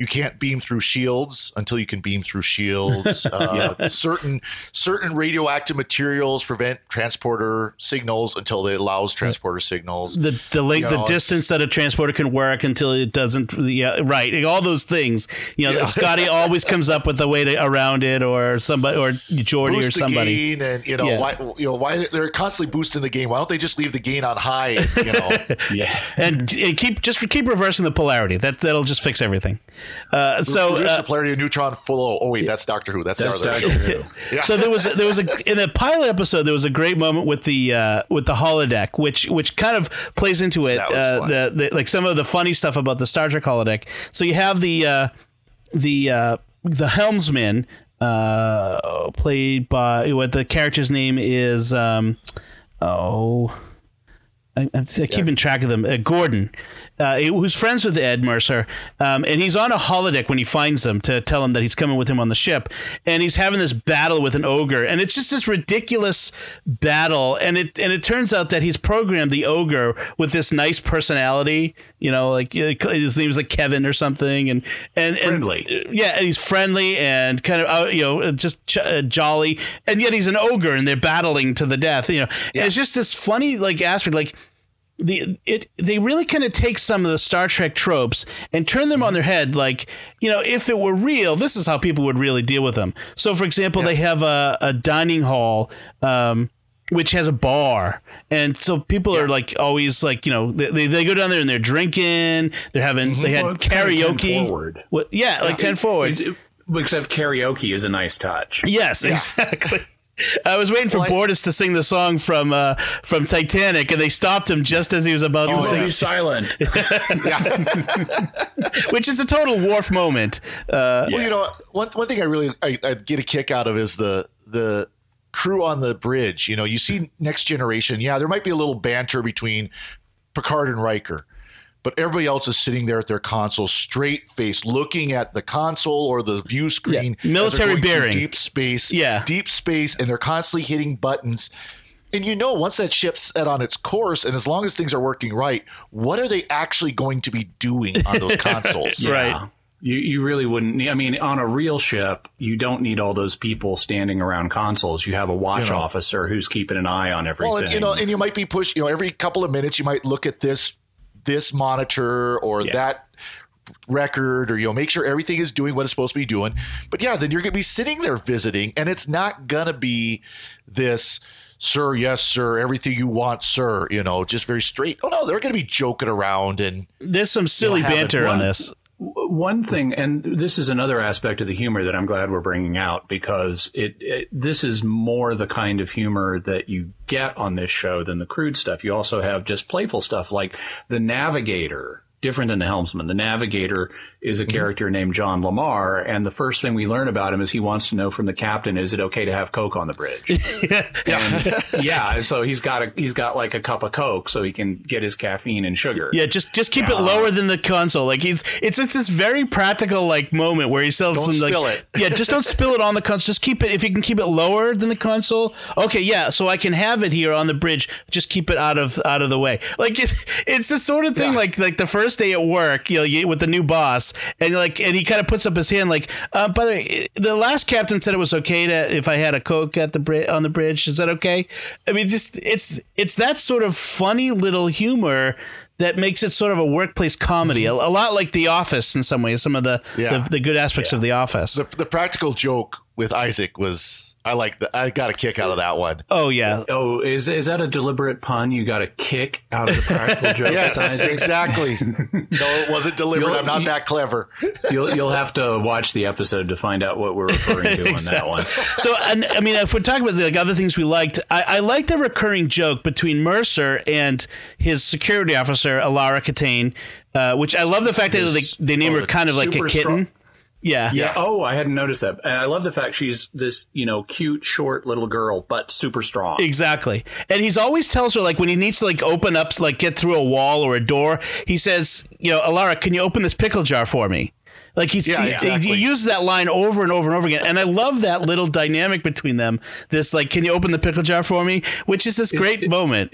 you can't beam through shields until you can beam through shields. (laughs) Uh, Certain certain radioactive materials prevent transporter signals until it allows transporter signals. the the length, You know, the distance that a transporter can work until it doesn't. Yeah, right. All those things. You know, Scotty always comes up with a way to around it, or somebody, or Geordi, or Boost the somebody. gain, and you know Yeah. why you know why they're constantly boosting the gain. Why don't they just leave the gain on high? You know, (laughs) Yeah. And, and keep just keep reversing the polarity. That that'll just fix everything. Uh, so uh, the polarity of neutron flow. Oh wait, that's Doctor Who. That's, That's Doctor. Who. (laughs) Yeah. So there was there was a in the pilot episode there was a great moment with the uh, with the holodeck which which kind of plays into it uh, the, the like some of the funny stuff about the Star Trek holodeck. So you have the uh, the uh, the helmsman uh, played by what the character's name is um, oh I, I'm keeping track of them. Uh, Gordon, uh, who's friends with Ed Mercer, um, and he's on a holodeck when he finds them to tell him that he's coming with him on the ship, and he's having this battle with an ogre, and it's just this ridiculous battle, and it and it turns out that he's programmed the ogre with this nice personality, you know, like uh, his name's like Kevin or something, and and, and Friendly. yeah, and he's friendly and kind of uh, you know just ch- uh, jolly, and yet he's an ogre, and they're battling to the death. You know, And it's just this funny like aspect, like the it they really kind of take some of the Star Trek tropes and turn them on their head. Like you know, if it were real, this is how people would really deal with them. So, for example, they have a, a dining hall. Um, which has a bar, and so people are like always like you know they, they, go down there and they're drinking, they're having they had Well, 10 karaoke, forward. What, yeah, like ten forward. It- it- Except karaoke is a nice touch. Yes, (laughs) exactly. I was waiting for Well, I- Bortus to sing the song from uh, from Titanic, and they stopped him just as he was about to Oh, sing, be silent. (laughs) which is a total Worf moment. Uh, Well, you know, one one thing I really I, I get a kick out of is the the crew on the bridge. You know, you see Next Generation. Yeah, there might be a little banter between Picard and Riker, but everybody else is sitting there at their console, straight face, looking at the console or the view screen. Yeah, military they're going through bearing. deep space. Yeah. deep space, and they're constantly hitting buttons. And you know, once that ship's set on its course, and as long as things are working right, what are they actually going to be doing on those (laughs) consoles? Right. Yeah. You, you really wouldn't need, I mean, on a real ship, you don't need all those people standing around consoles. You have a watch You know. officer who's keeping an eye on everything. Well, and, you know, and you might be pushed. You know, every couple of minutes, you might look at this this monitor or Yeah. that record, or you know, make sure everything is doing what it's supposed to be doing. But yeah, then you're going to be sitting there visiting, and it's not going to be this. Sir, yes, sir. Everything you want, sir. You know, just very straight. Oh no, they're going to be joking around and there's some silly have it banter on this. One thing, and this is another aspect of the humor that I'm glad we're bringing out because it, it this is more the kind of humor that you get on this show than the crude stuff. You also have just playful stuff like the navigator. Different than the helmsman. The navigator is a mm-hmm. character named John Lamar, and the first thing we learn about him is he wants to know from the captain, is it okay to have Coke on the bridge? (laughs) And, (laughs) yeah, so he's got a he's got like a cup of Coke so he can get his caffeine and sugar. Yeah, just just keep it lower than the console. Like he's it's it's this very practical like moment where he sells Don't some like it. (laughs) yeah, just don't spill it on the console. Just keep it if you can keep it lower than the console. Okay, yeah, so I can have it here on the bridge. Just keep it out of out of the way. Like it, it's the sort of thing like like the first day at work, you know, you, with the new boss, and like and he kind of puts up his hand like, uh, by the way, the last captain said it was okay to if I had a coke at the bri- on the bridge. Is that okay? I mean, just it's it's that sort of funny little humor that makes it sort of a workplace comedy, a, a lot like The Office in some ways. Some of the Yeah. the, the good aspects of The Office. the, the practical joke with Isaac was I like the I got a kick out of that one. oh yeah, Oh, is is that a deliberate pun? You got a kick out of the practical (laughs) joke. Yes, Isaac? exactly. (laughs) no, it wasn't deliberate. You'll- I'm not you- that clever. You'll you'll have to watch the episode to find out what we're referring to on that one. (laughs) So, and, I mean, if we're talking about like other things we liked, I, I liked the recurring joke between Mercer and his security officer, Alara Kitan, uh, which I love the fact that they, they name oh, her kind of like a kitten. strong- Yeah. Yeah. Oh, I hadn't noticed that. And I love the fact she's this, you know, cute, short little girl, but super strong. Exactly. And he's always tells her like when he needs to like open up like get through a wall or a door, he says, you know, Alara, can you open this pickle jar for me? Like he's Yeah, he, exactly. he uses that line over and over and over again, and I love that little dynamic between them. This like, can you open the pickle jar for me? Which is this great moment.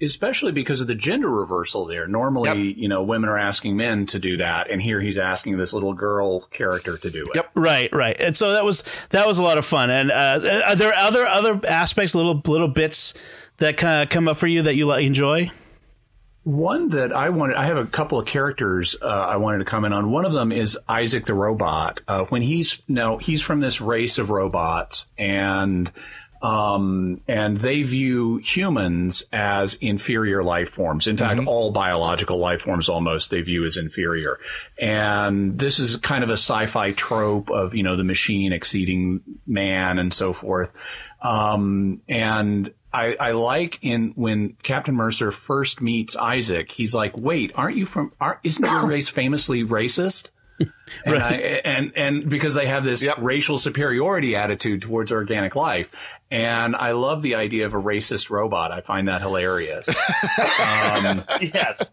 Especially because of the gender reversal there. Normally, you know, women are asking men to do that, and here he's asking this little girl character to do it. Yep. Right, right, and so that was that was a lot of fun. And uh, are there other other aspects, little little bits that kind of come up for you that you li- enjoy? One that I wanted, I have a couple of characters uh, I wanted to comment on. One of them is Isaac the robot. Uh, when he's no, he's from this race of robots, and um, and they view humans as inferior life forms. In fact, all biological life forms almost they view as inferior. And this is kind of a sci-fi trope of you know the machine exceeding man and so forth. Um, and I, I like in when Captain Mercer first meets Isaac, he's like, "Wait, aren't you from? Aren't, isn't your (coughs) race famously racist?" And, I, and and because they have this Yep. racial superiority attitude towards organic life, and I love the idea of a racist robot. I find that hilarious. (laughs) um, Yes.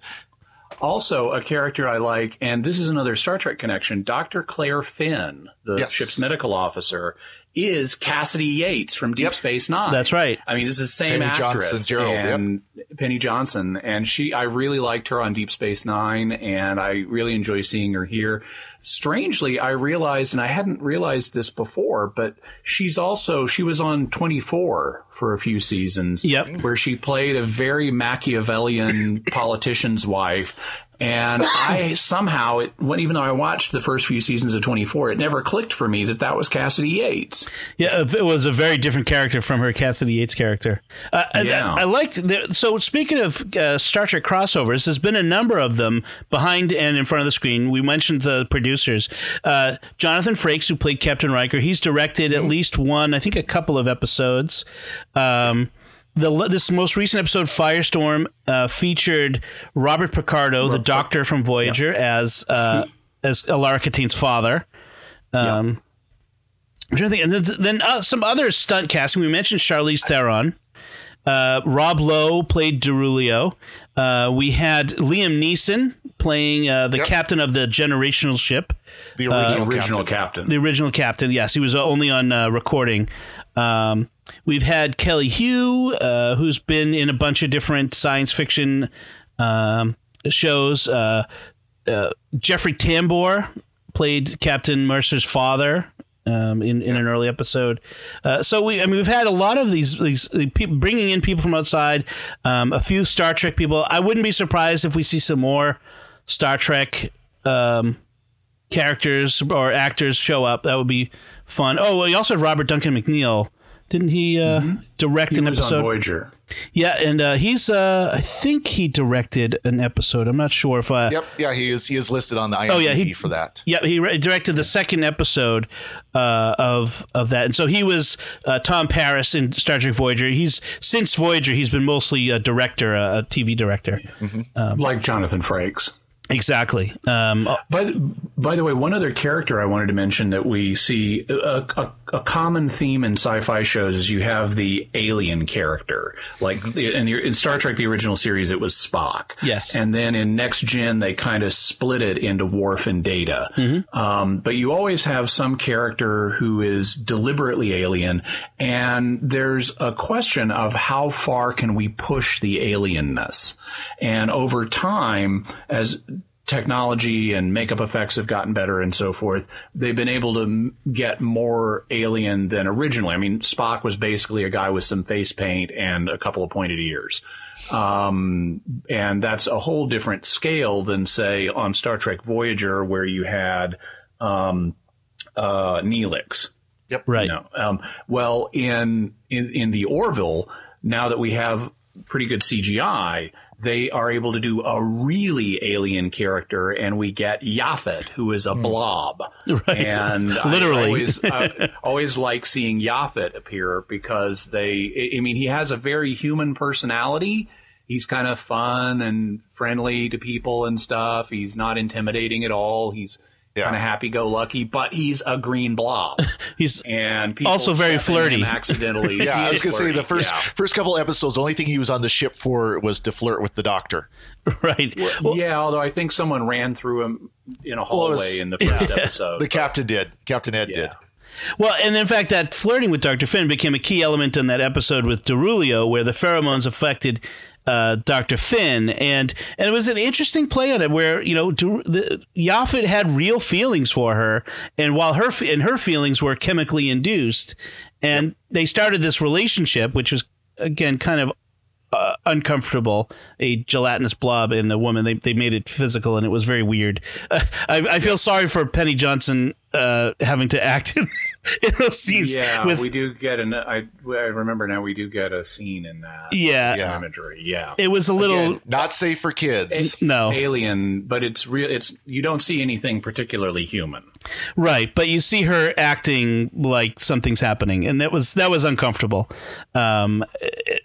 also, a character I like, and this is another Star Trek connection. Dr. Claire Finn, the Yes. ship's medical officer, is Cassidy Yates from Deep Yep. Space Nine. That's right. I mean, it's the same Penny actress, Johnson Jerald, yep. and Penny Johnson, and she. I really liked her on Deep Space Nine, and I really enjoy seeing her here. Strangely, I realized, and I hadn't realized this before, but she's also she was on Twenty Four for a few seasons. Yep. where she played a very Machiavellian politician's wife. And (coughs) I somehow, it, even though I watched the first few seasons of 24, it never clicked for me that that was Cassidy Yates. Yeah, it was a very different character from her Cassidy Yates character. Uh, I- Yeah. I, I liked. The, so speaking of uh, Star Trek crossovers, there's been a number of them behind and in front of the screen. We mentioned the producers, uh, Jonathan Frakes, who played Captain Riker. He's directed at least one, I think, a couple of episodes. Um, the this most recent episode, Firestorm, uh, featured Robert Picardo, the Doctor from Voyager, as uh, as Alara Kitan's father. Um, I'm think. And then, then uh, some other stunt casting. We mentioned Charlize Theron. Uh, Rob Lowe played Darulio. Uh, we had Liam Neeson playing uh, the Yep. captain of the generational ship, The original, Original captain. captain. the original captain. Yes, he was only on uh, recording. Um, we've had Kelly Hu, uh, who's been in a bunch of different science fiction um, shows. Uh, uh, Jeffrey Tambor played Captain Mercer's father um, in in an early episode. Uh, so we, I mean, we've had a lot of these these people bringing in people from outside. Um, a few Star Trek people. I wouldn't be surprised if we see some more Star Trek. Um, characters or actors show up. That would be fun. Oh, we also have Robert Duncan McNeil. Didn't he uh, direct He an was on episode? Voyager. Yeah, and uh, he's uh, I think he directed an episode. I'm not sure if uh, Yep. Yeah, he is. He is listed on the IMDb Oh, yeah, he- for that. Yeah, he re- directed the second episode uh, of of that, and so he was uh, Tom Paris in Star Trek Voyager. He's since Voyager, he's been mostly a director, a, a TV director. like Jonathan Frakes. Exactly. Um, oh, By, by the way, one other character I wanted to mention that we see a, a, a common theme in sci-fi shows is you have the alien character. Like in, in Star Trek, the original series, it was Spock. Yes. And then in Next Gen, they kind of split it into Worf and Data. Um, but you always have some character who is deliberately alien, and there's a question of how far can we push the alienness. And over time, as technology and makeup effects have gotten better and so forth, they've been able to get more alien than originally. I mean, Spock was basically a guy with some face paint and a couple of pointed ears. Um, and that's a whole different scale than, say, on Star Trek Voyager, where you had um, uh, Neelix. Yep. Right. No. Um, well, in, in in the Orville, now that we have pretty good CGI, they are able to do a really alien character, and we get Yaphet, who is a hmm. blob. (laughs) Right. And Literally. I always, I (laughs) always like seeing Yaphet appear because they. I mean, he has a very human personality. He's kind of fun and friendly to people and stuff. He's not intimidating at all. He's Yeah. kind of happy-go-lucky, but he's a green blob, (laughs) He's and people Also very step in him flirty. accidentally. (laughs) Yeah, I was gonna say the first yeah. first couple episodes, the only thing he was on the ship for was to flirt with the doctor. (laughs) right. Well, yeah, although I think someone ran through him in a Well, hallway was- in the first episode. The captain did. Captain Ed yeah. did. Well, and in fact, that flirting with Dr. Finn became a key element in that episode with Darulio, where the pheromones affected uh, Dr. Finn, and and it was an interesting play on it, where you know the, had real feelings for her, and while her and her feelings were chemically induced, and they started this relationship, which was again kind of uh, uncomfortable. A gelatinous blob and a woman. They they made it physical, and it was very weird. Uh, (laughs) I, I feel sorry for Penny Johnson uh, having to act in, (laughs) in those scenes. Yeah, with, we do get an. I, I remember now. We do get a scene in that. Yeah, Yeah. imagery. Yeah, it was a little Again, not safe for kids. no alien, but it's real. It's you don't see anything particularly human. right, but you see her acting like something's happening, and that was that was uncomfortable. Um,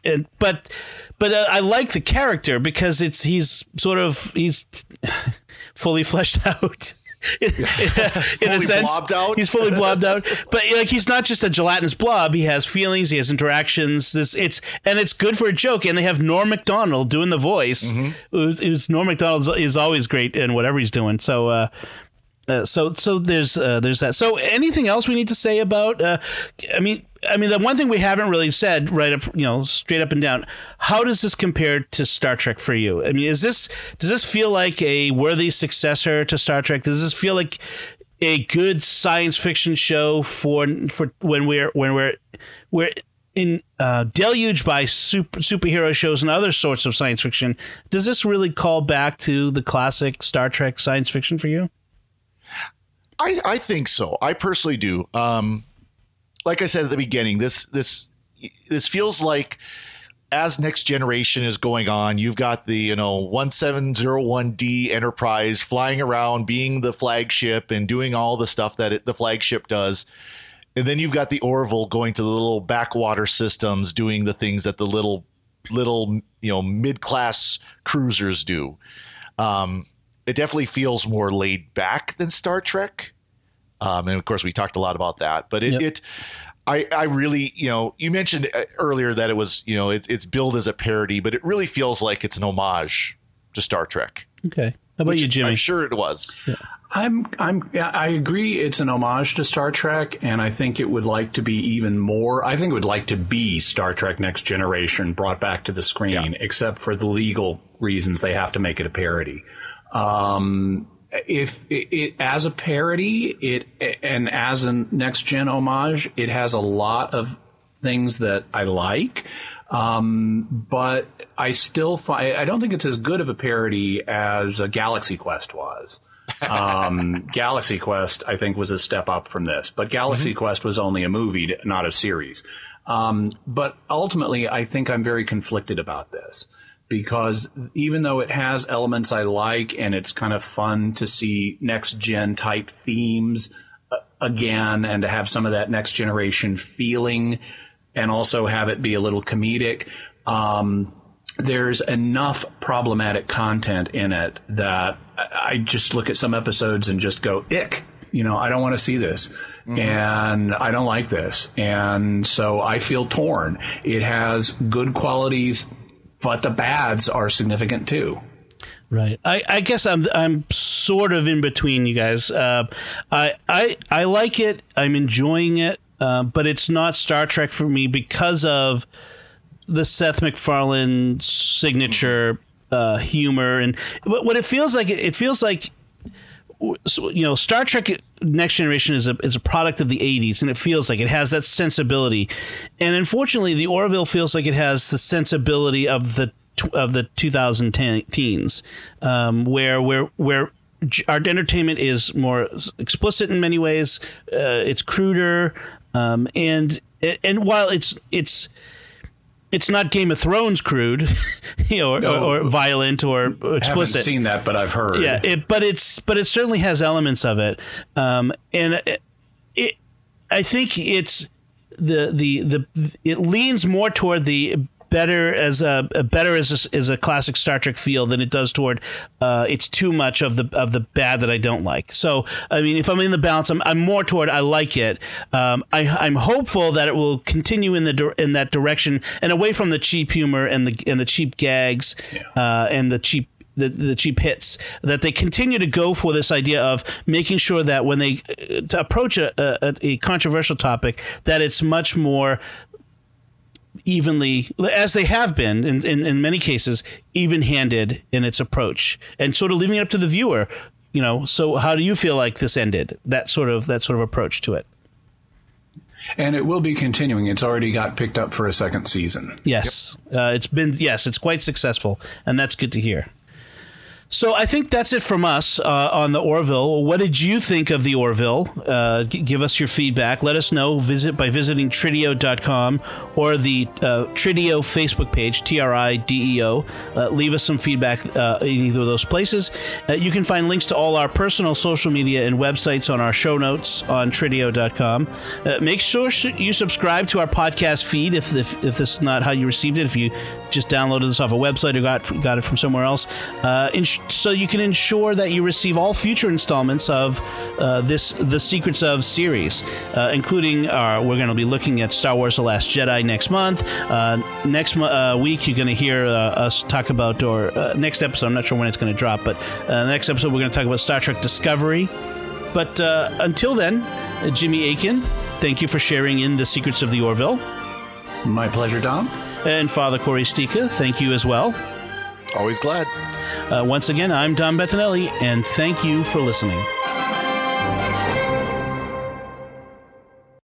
it, but but uh, I like the character because it's he's sort of he's (laughs) fully fleshed (laughs) out. In, (laughs) in a sense, out? he's fully blobbed out. (laughs) But like, he's not just a gelatinous blob. He has feelings. He has interactions. This it's and it's good for a joke. And they have Norm Macdonald doing the voice. Mm-hmm. Who's, who's Norm Macdonald is always great in whatever he's doing. So. uh uh, so so there's uh, there's that. So anything else we need to say about? Uh, I mean, I mean the one thing we haven't really said right up, you know, straight up and down. How does this compare to Star Trek for you? I mean, is this does this feel like a worthy successor to Star Trek? Does this feel like a good science fiction show for for when we're when we're we're in uh, deluged by super, superhero shows and other sorts of science fiction? Does this really call back to the classic Star Trek science fiction for you? I, I think so. I personally do. Um, like I said at the beginning, this this this feels like as next generation is going on, you've got the you know one seven zero one D Enterprise flying around, being the flagship and doing all the stuff that it, the flagship does, and then you've got the Orville going to the little backwater systems, doing the things that the little little you know mid class cruisers do. Um, it definitely feels more laid back than Star Trek. Um, and of course, we talked a lot about that. But it, Yep. it I, I really, you know, you mentioned uh, earlier that it was, you know, it's it's billed as a parody, but it really feels like it's an homage to Star Trek. Okay. How about you, Jimmy? I'm sure it was. I'm I'm I agree it's an homage to Star Trek and I think it would like to be even more I think it would like to be Star Trek Next Generation brought back to the screen Yeah. except for the legal reasons they have to make it a parody. Um if it, it as a parody it and as a next gen homage it has a lot of things that I like. Um, but I still find I don't think it's as good of a parody as a Galaxy Quest was. (laughs) Um, Galaxy Quest, I think, was a step up from this, but Galaxy Quest was only a movie, not a series. Um, but ultimately, I think I'm very conflicted about this because even though it has elements I like and it's kind of fun to see next gen type themes uh, again and to have some of that next generation feeling and also have it be a little comedic. Um, there's enough problematic content in it that I I just look at some episodes and just go, ick. You know, I don't want to see this. And I don't like this. And so I feel torn. It has good qualities, but the bads are significant too. Right. I, I guess I'm I'm sort of in between you guys. Uh, I I I like it. I'm enjoying it, uh, but it's not Star Trek for me because of the Seth MacFarlane signature uh, humor and what what it feels like. It feels like so, you know, Star Trek Next Generation is a is a product of the '80s, and it feels like it has that sensibility. And unfortunately, the Orville feels like it has the sensibility of the of the 2010 teens, um, where where where our entertainment is more explicit in many ways. Uh, it's cruder, um, and and while it's it's it's not Game of Thrones crude, (laughs) you know, or, No. or, or violent or I haven't explicit seen that, but I've heard. yeah it, but it's but it certainly has elements of it um and it, it i think it's the the the it leans more toward the better as a, a better as a, as a classic Star Trek feel than it does toward uh, it's too much of the of the bad that I don't like. So I mean, if I'm in the balance, I'm, I'm more toward I like it. Um, I, I'm hopeful that it will continue in the in that direction and away from the cheap humor and the and the cheap gags uh, and the cheap the, the cheap hits that they continue to go for this idea of making sure that when they uh, to approach a, a, a controversial topic that it's much more evenly as they have been in, in, in many cases even-handed in its approach and sort of leaving it up to the viewer you know so how do you feel like this ended that sort of that sort of approach to it and it will be continuing. It's already got picked up for a second season. yes uh, it's been yes it's quite successful and that's good to hear so I think that's it from us uh, on the Orville. What did you think of the Orville? Uh, g- give us your feedback. Let us know. Visit by visiting Trideo.com or the uh, Trideo Facebook page, T R I D E O. Uh, leave us some feedback uh, in either of those places. Uh, you can find links to all our personal social media and websites on our show notes on Trideo.com. Uh, make sure sh- you subscribe to our podcast feed if, if, if this is not how you received it. If you just downloaded this off a website or got got it from somewhere else, uh, ins- so you can ensure that you receive all future installments of uh, this the Secrets of series, uh, including our. We're going to be looking at Star Wars: The Last Jedi next month. Uh, next mo- uh, week, you're going to hear uh, us talk about, or uh, next episode. I'm not sure when it's going to drop, but uh, next episode we're going to talk about Star Trek Discovery. But uh, until then, uh, Jimmy Akin, thank you for sharing in the Secrets of the Orville. My pleasure, Dom. And Father Cory Sticha, thank you as well. Always glad. Uh, once again, I'm Dom Bettinelli, and thank you for listening.